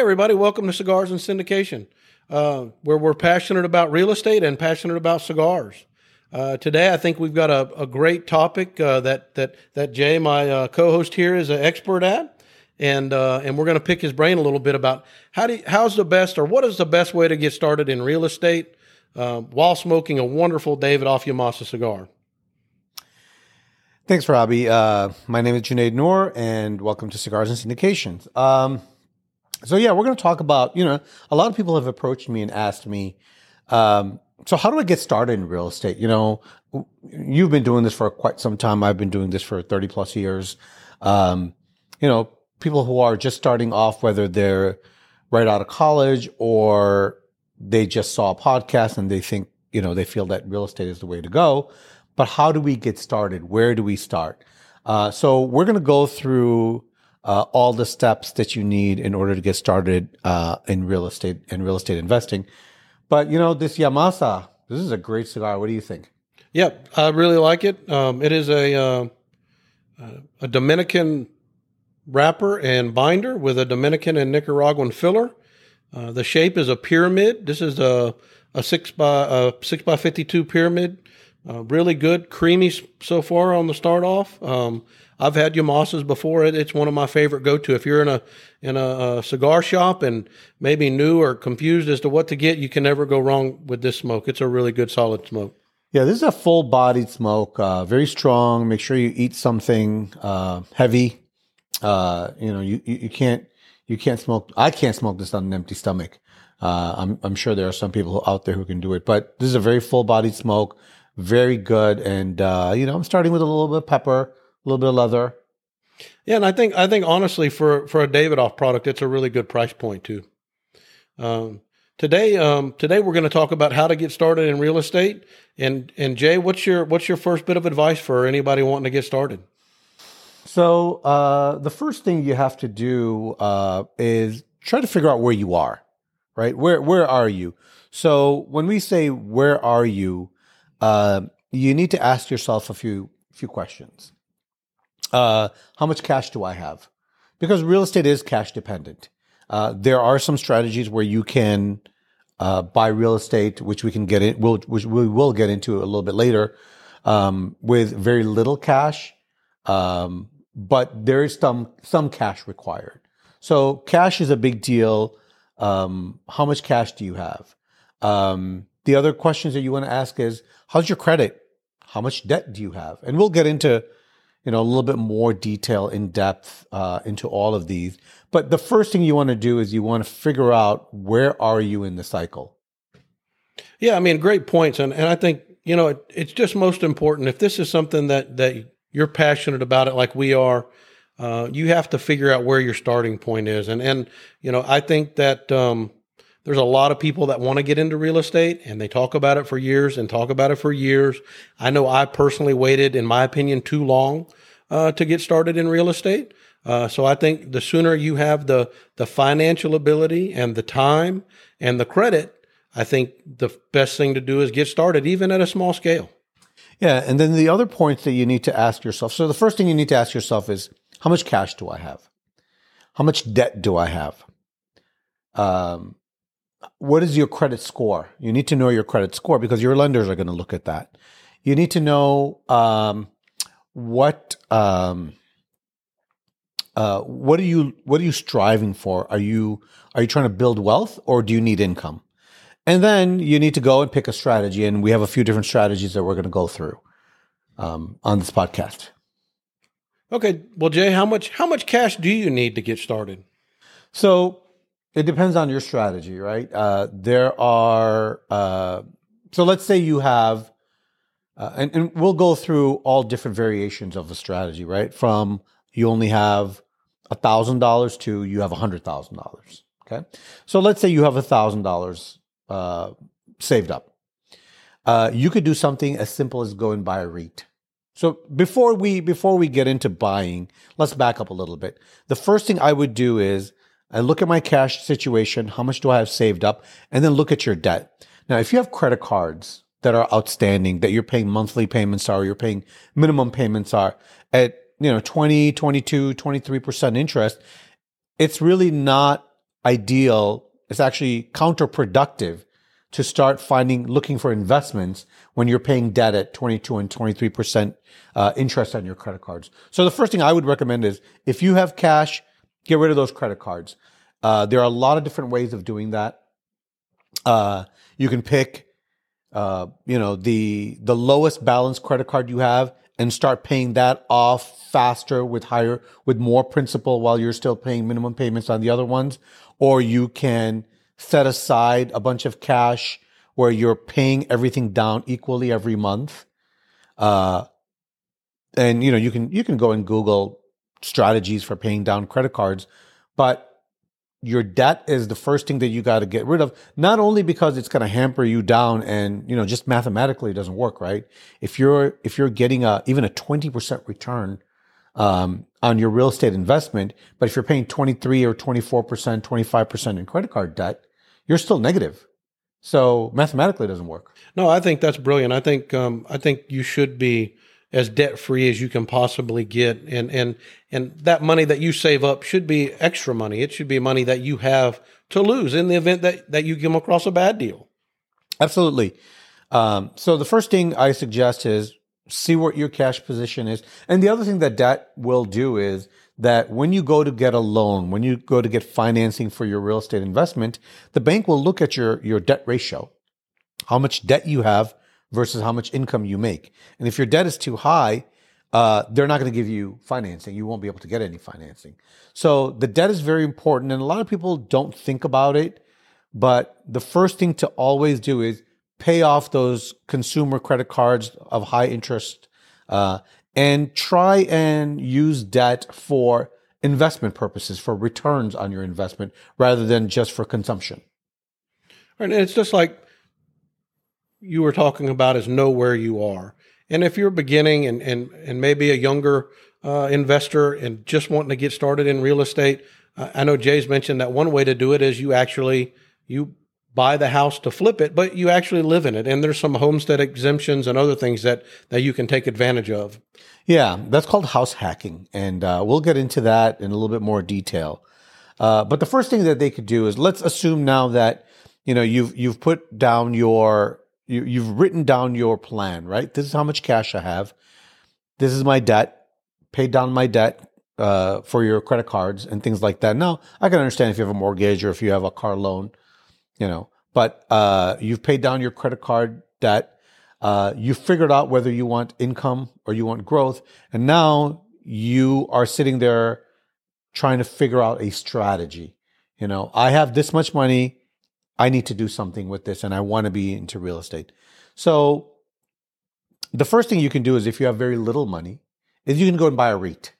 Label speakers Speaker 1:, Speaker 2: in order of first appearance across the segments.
Speaker 1: everybody, welcome to Cigars and Syndication, uh, where we're passionate about real estate and passionate about cigars. Uh, today, I think we've got a, a great topic uh, that that that Jay, my uh, co-host here, is an expert at, and uh, and we're going to pick his brain a little bit about how do you, how's the best or what is the best way to get started in real estate uh, while smoking a wonderful Davidoff Yamasa cigar.
Speaker 2: Thanks, Robbie. Uh, my name is Junaid Noor, and welcome to Cigars and Syndications. Um, so, yeah, we're going to talk about, you know, a lot of people have approached me and asked me, um, so how do I get started in real estate? You know, you've been doing this for quite some time. I've been doing this for 30 plus years. Um, you know, people who are just starting off, whether they're right out of college or they just saw a podcast and they think, you know, they feel that real estate is the way to go but how do we get started? Where do we start? Uh, so we're going to go through uh, all the steps that you need in order to get started uh, in real estate and real estate investing. But you know, this Yamasa, this is a great cigar. What do you think?
Speaker 1: Yep, I really like it. Um, it is a uh, a Dominican wrapper and binder with a Dominican and Nicaraguan filler. Uh, the shape is a pyramid. This is a a six by a six by fifty two pyramid uh, really good, creamy so far on the start off. Um, I've had Yamasas before. It, it's one of my favorite go to. If you're in a in a, a, cigar shop and maybe new or confused as to what to get, you can never go wrong with this smoke. It's a really good, solid smoke.
Speaker 2: Yeah, this is a full bodied smoke, uh, very strong. Make sure you eat something uh, heavy. Uh, you know, you, you, you can't you can't smoke. I can't smoke this on an empty stomach. Uh, I'm I'm sure there are some people out there who can do it, but this is a very full bodied smoke very good. And uh, you know, I'm starting with a little bit of pepper, a little bit of leather.
Speaker 1: Yeah, and I think I think honestly for for a Davidoff product, it's a really good price point too. Um, today, um, today we're going to talk about how to get started in real estate. And and Jay, what's your what's your first bit of advice for anybody wanting to get started?
Speaker 2: So uh, the first thing you have to do uh, is try to figure out where you are, right? Where where are you? So when we say where are you, uh, you need to ask yourself a few few questions. Uh, how much cash do I have? Because real estate is cash dependent. Uh, there are some strategies where you can uh, buy real estate, which we can get in, we'll, which we will get into a little bit later, um, with very little cash. Um, but there is some some cash required. So cash is a big deal. Um, how much cash do you have? Um, the other questions that you want to ask is how's your credit? How much debt do you have? And we'll get into you know a little bit more detail in depth uh, into all of these. But the first thing you want to do is you want to figure out where are you in the cycle.
Speaker 1: Yeah, I mean, great points, and and I think you know it, it's just most important if this is something that that you're passionate about it like we are. Uh, you have to figure out where your starting point is, and and you know I think that um, there's a lot of people that want to get into real estate and they talk about it for years and talk about it for years. I know I personally waited, in my opinion, too long uh, to get started in real estate. Uh, so I think the sooner you have the the financial ability and the time and the credit, I think the best thing to do is get started, even at a small scale.
Speaker 2: Yeah, and then the other points that you need to ask yourself. So the first thing you need to ask yourself is, how much cash do I have? How much debt do I have? Um, what is your credit score? You need to know your credit score because your lenders are going to look at that. You need to know um, what um, uh, what are you what are you striving for? Are you are you trying to build wealth or do you need income? And then you need to go and pick a strategy, and we have a few different strategies that we're going to go through um, on this podcast.
Speaker 1: Okay, well, Jay, how much how much cash do you need to get started?
Speaker 2: So it depends on your strategy, right? Uh, there are, uh, so let's say you have, uh, and, and we'll go through all different variations of a strategy, right? From you only have a thousand dollars to you have a hundred thousand dollars. Okay. So let's say you have a thousand dollars uh, saved up. Uh, you could do something as simple as go and buy a REIT. So before we before we get into buying, let's back up a little bit. The first thing I would do is I look at my cash situation, how much do I have saved up, and then look at your debt. Now, if you have credit cards that are outstanding, that you're paying monthly payments are, you're paying minimum payments are at, you know, 20, 22, 23% interest, it's really not ideal. It's actually counterproductive to start finding, looking for investments when you're paying debt at 22 and 23% uh, interest on your credit cards. So the first thing I would recommend is if you have cash, get rid of those credit cards. Uh, there are a lot of different ways of doing that. Uh, you can pick, uh, you know, the the lowest balance credit card you have and start paying that off faster with higher with more principal while you're still paying minimum payments on the other ones or you can set aside a bunch of cash where you're paying everything down equally every month uh, and you know you can you can go and google strategies for paying down credit cards but your debt is the first thing that you got to get rid of not only because it's going to hamper you down and you know just mathematically it doesn't work right? If you're if you're getting a even a 20% return um, on your real estate investment but if you're paying 23 or 24% 25% in credit card debt you're still negative. So mathematically it doesn't work.
Speaker 1: No i think that's brilliant. I think um, i think you should be as debt free as you can possibly get. And and and that money that you save up should be extra money. It should be money that you have to lose in the event that that you come across a bad deal.
Speaker 2: Absolutely. Um, so the first thing i suggest is see what your cash position is. And the other thing that debt will do is that when you go to get a loan when you go to get financing for your real estate investment the bank will look at your your debt ratio. How much debt you have versus how much income you make. And if your debt is too high, uh, they're not going to give you financing. You won't be able to get any financing. So the debt is very important. And a lot of people don't think about it. But the first thing to always do is pay off those consumer credit cards of high interest uh, and try and use debt for investment purposes, for returns on your investment rather than just for consumption.
Speaker 1: And it's just like you were talking about is know where you are. And if you're beginning and, and, and maybe a younger uh, investor and just wanting to get started in real estate, uh, I know Jay's mentioned that one way to do it is you actually you buy the house to flip it, but you actually live in it. And there's some homestead exemptions and other things that that you can take advantage of.
Speaker 2: Yeah, that's called house hacking, and uh, we'll get into that in a little bit more detail. Uh, but the first thing that they could do is let's assume now that you know you've you've put down your you, you've written down your plan, right? This is how much cash I have. This is my debt. Paid down my debt uh, for your credit cards and things like that. Now, I can understand if you have a mortgage or if you have a car loan, you know, but uh, you've paid down your credit card debt. Uh, you figured out whether you want income or you want growth. And now you are sitting there trying to figure out a strategy. You know, I have this much money. I need to do something with this and I want to be into real estate. So the first thing you can do is if you have very little money, is you can go and buy a REIT.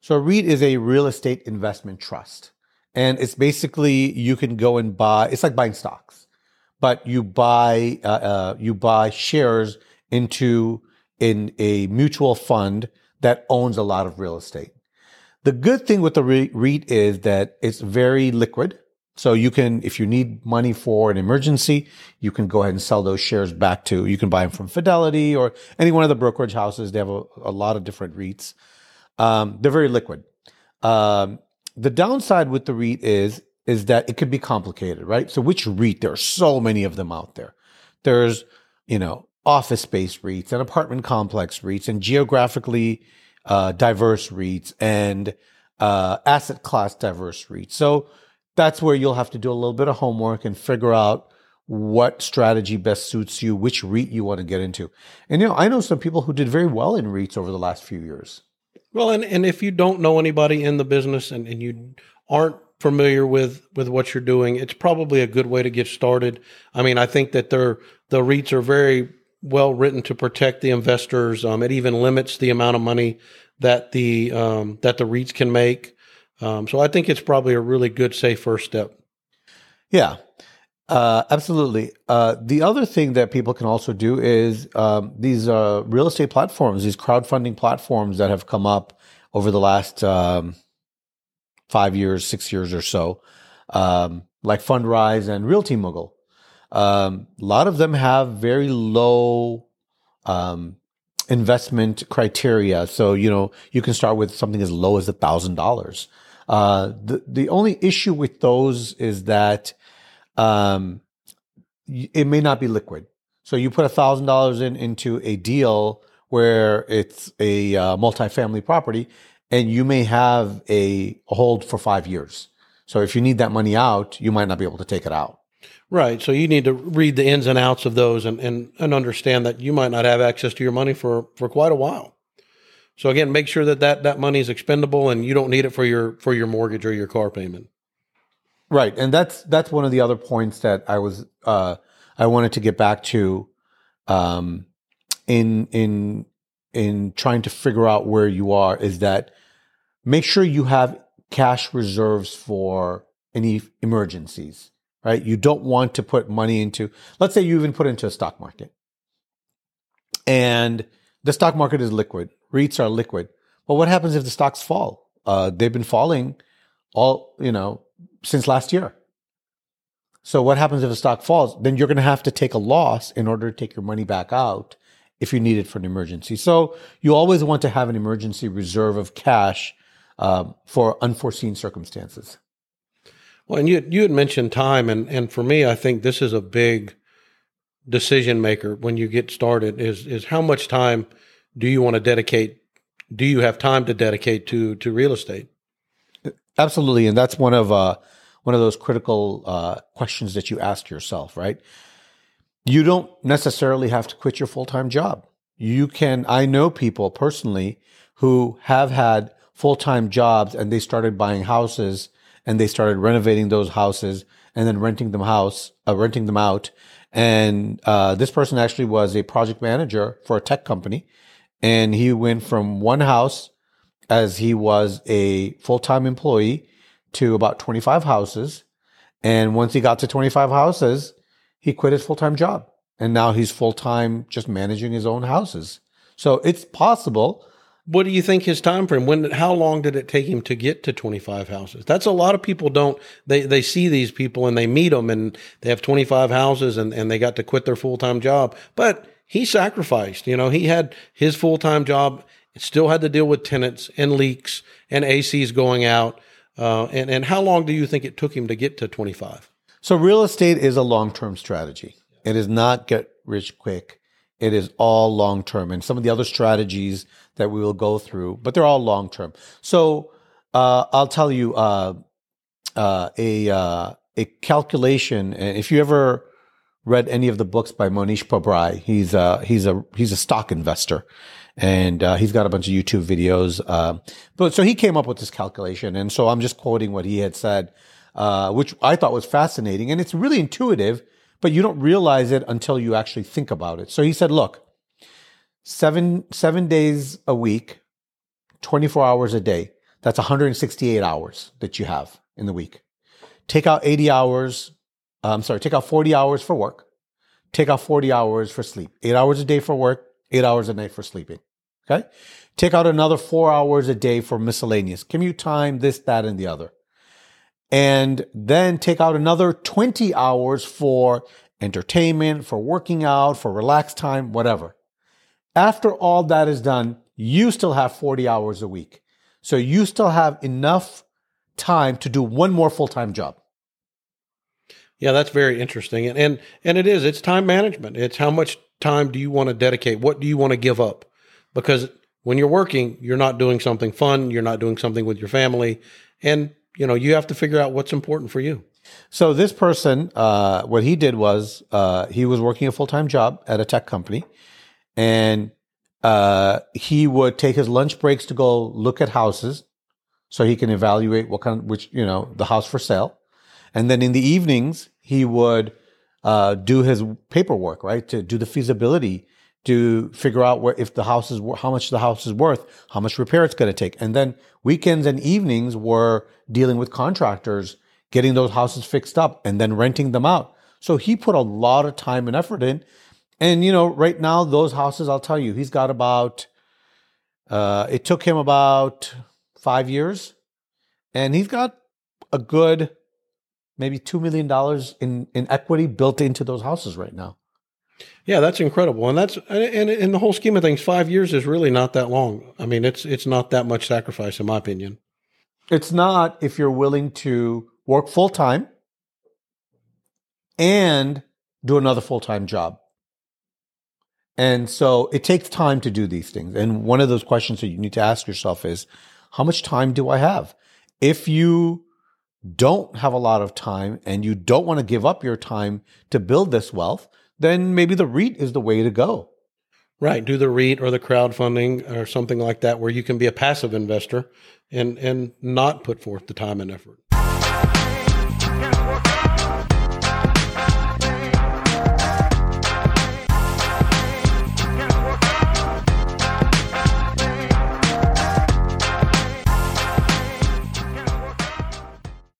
Speaker 2: So a REIT is a real estate investment trust. And it's basically you can go and buy, it's like buying stocks, but you buy, uh, uh, you buy shares into in a mutual fund that owns a lot of real estate. The good thing with the REIT is that it's very liquid. So you can, if you need money for an emergency, you can go ahead and sell those shares back to, you can buy them from Fidelity or any one of the brokerage houses. They have a, a lot of different REITs. Um, they're very liquid. Um, the downside with the REIT is, is that it could be complicated, right? So which REIT? There are so many of them out there. There's, you know, office space REITs and apartment complex REITs and geographically uh, diverse REITs and uh, asset class diverse REITs. So that's where you'll have to do a little bit of homework and figure out what strategy best suits you, which REIT you want to get into. And you know, I know some people who did very well in REITs over the last few years.
Speaker 1: Well, and, and if you don't know anybody in the business and, and you aren't familiar with with what you're doing, it's probably a good way to get started. I mean, I think that they're the REITs are very well written to protect the investors. Um, it even limits the amount of money that the um, that the REITs can make. Um, so I think it's probably a really good, safe first step.
Speaker 2: Yeah, uh, absolutely. Uh, the other thing that people can also do is um, these uh, real estate platforms, these crowdfunding platforms that have come up over the last um, five years, six years or so, um, like Fundrise and Realty Mogul. Um, a lot of them have very low um, investment criteria. So, you know, you can start with something as low as a thousand dollars. Uh, the the only issue with those is that um, it may not be liquid. So you put a thousand dollars in into a deal where it's a uh, multifamily property, and you may have a hold for five years. So if you need that money out, you might not be able to take it out.
Speaker 1: Right. So you need to read the ins and outs of those and, and, and understand that you might not have access to your money for, for quite a while. So again, make sure that, that that money is expendable and you don't need it for your for your mortgage or your car payment.
Speaker 2: Right. And that's that's one of the other points that I was uh I wanted to get back to um in in in trying to figure out where you are is that make sure you have cash reserves for any emergencies right? You don't want to put money into, let's say you even put into a stock market and the stock market is liquid. REITs are liquid. But what happens if the stocks fall? Uh, they've been falling all, you know, since last year. So what happens if the stock falls? Then you're going to have to take a loss in order to take your money back out if you need it for an emergency. So you always want to have an emergency reserve of cash um, for unforeseen circumstances.
Speaker 1: Well, and you you had mentioned time, and and for me, I think this is a big decision maker when you get started. Is is how much time do you want to dedicate? Do you have time to dedicate to to real estate?
Speaker 2: Absolutely, and that's one of uh, one of those critical uh, questions that you ask yourself, right? You don't necessarily have to quit your full time job. You can. I know people personally who have had full time jobs and they started buying houses and they started renovating those houses and then renting them house, uh, renting them out. And uh, this person actually was a project manager for a tech company, and he went from one house as he was a full time employee to about 25 houses. And once he got to 25 houses, he quit his full time job. And now he's full time just managing his own houses. So it's possible
Speaker 1: what do you think his time frame? When? How long did it take him to get to twenty five houses? That's a lot of people don't. They they see these people and they meet them and they have twenty five houses and and they got to quit their full time job. But he sacrificed. You know, he had his full time job. Still had to deal with tenants and leaks and ACs going out. Uh, and and how long do you think it took him to get to twenty five?
Speaker 2: So real estate is a long term strategy. It is not get rich quick. It is all long term. And some of the other strategies that we will go through, but they're all long term. So uh, I'll tell you uh, uh, a uh, a calculation. If you ever read any of the books by Mohnish Pabrai, he's a he's a he's a stock investor, and uh, he's got a bunch of YouTube videos. Uh, but so he came up with this calculation, and so I'm just quoting what he had said, which I thought was fascinating, and it's really intuitive. But you don't realize it until you actually think about it. So he said, look, seven seven days a week, 24 hours a day. That's 168 hours that you have in the week. Take out 80 hours. I'm sorry, take out 40 hours for work. Take out 40 hours for sleep. Eight hours a day for work, eight hours a night for sleeping. Okay. Take out another four hours a day for miscellaneous commute time, this, that, and the other. And then take out another 20 hours for entertainment, for working out, for relaxed time, whatever. After all that is done, you still have 40 hours a week. So you still have enough time to do one more full time job.
Speaker 1: Yeah, that's very interesting. And, and and it is, it's time management. It's how much time do you want to dedicate? What do you want to give up? Because when you're working, you're not doing something fun, you're not doing something with your family, and you know, you have to figure out what's important for you.
Speaker 2: So this person, uh, what he did was uh, he was working a full time job at a tech company and uh, he would take his lunch breaks to go look at houses so he can evaluate what kind of, which you know the house for sale and then in the evenings he would uh, do his paperwork right? To do the feasibility to figure out where if the house is how much the house is worth how much repair it's going to take. And then weekends and evenings were dealing with contractors getting those houses fixed up and then renting them out. So he put a lot of time and effort in. And you know, right now those houses, I'll tell you, he's got about. Uh, it took him about five years, and he's got a good, maybe two million dollars in in equity built into those houses right now.
Speaker 1: Yeah, that's incredible, and that's and in the whole scheme of things, five years is really not that long. I mean, it's it's not that much sacrifice, in my opinion.
Speaker 2: It's not if you're willing to work full time and do another full time job. And so it takes time to do these things. And one of those questions that you need to ask yourself is how much time do I have? If you don't have a lot of time and you don't want to give up your time to build this wealth, then maybe the REIT is the way to go.
Speaker 1: Right. Do the REIT or the crowdfunding or something like that where you can be a passive investor and, and not put forth the time and effort.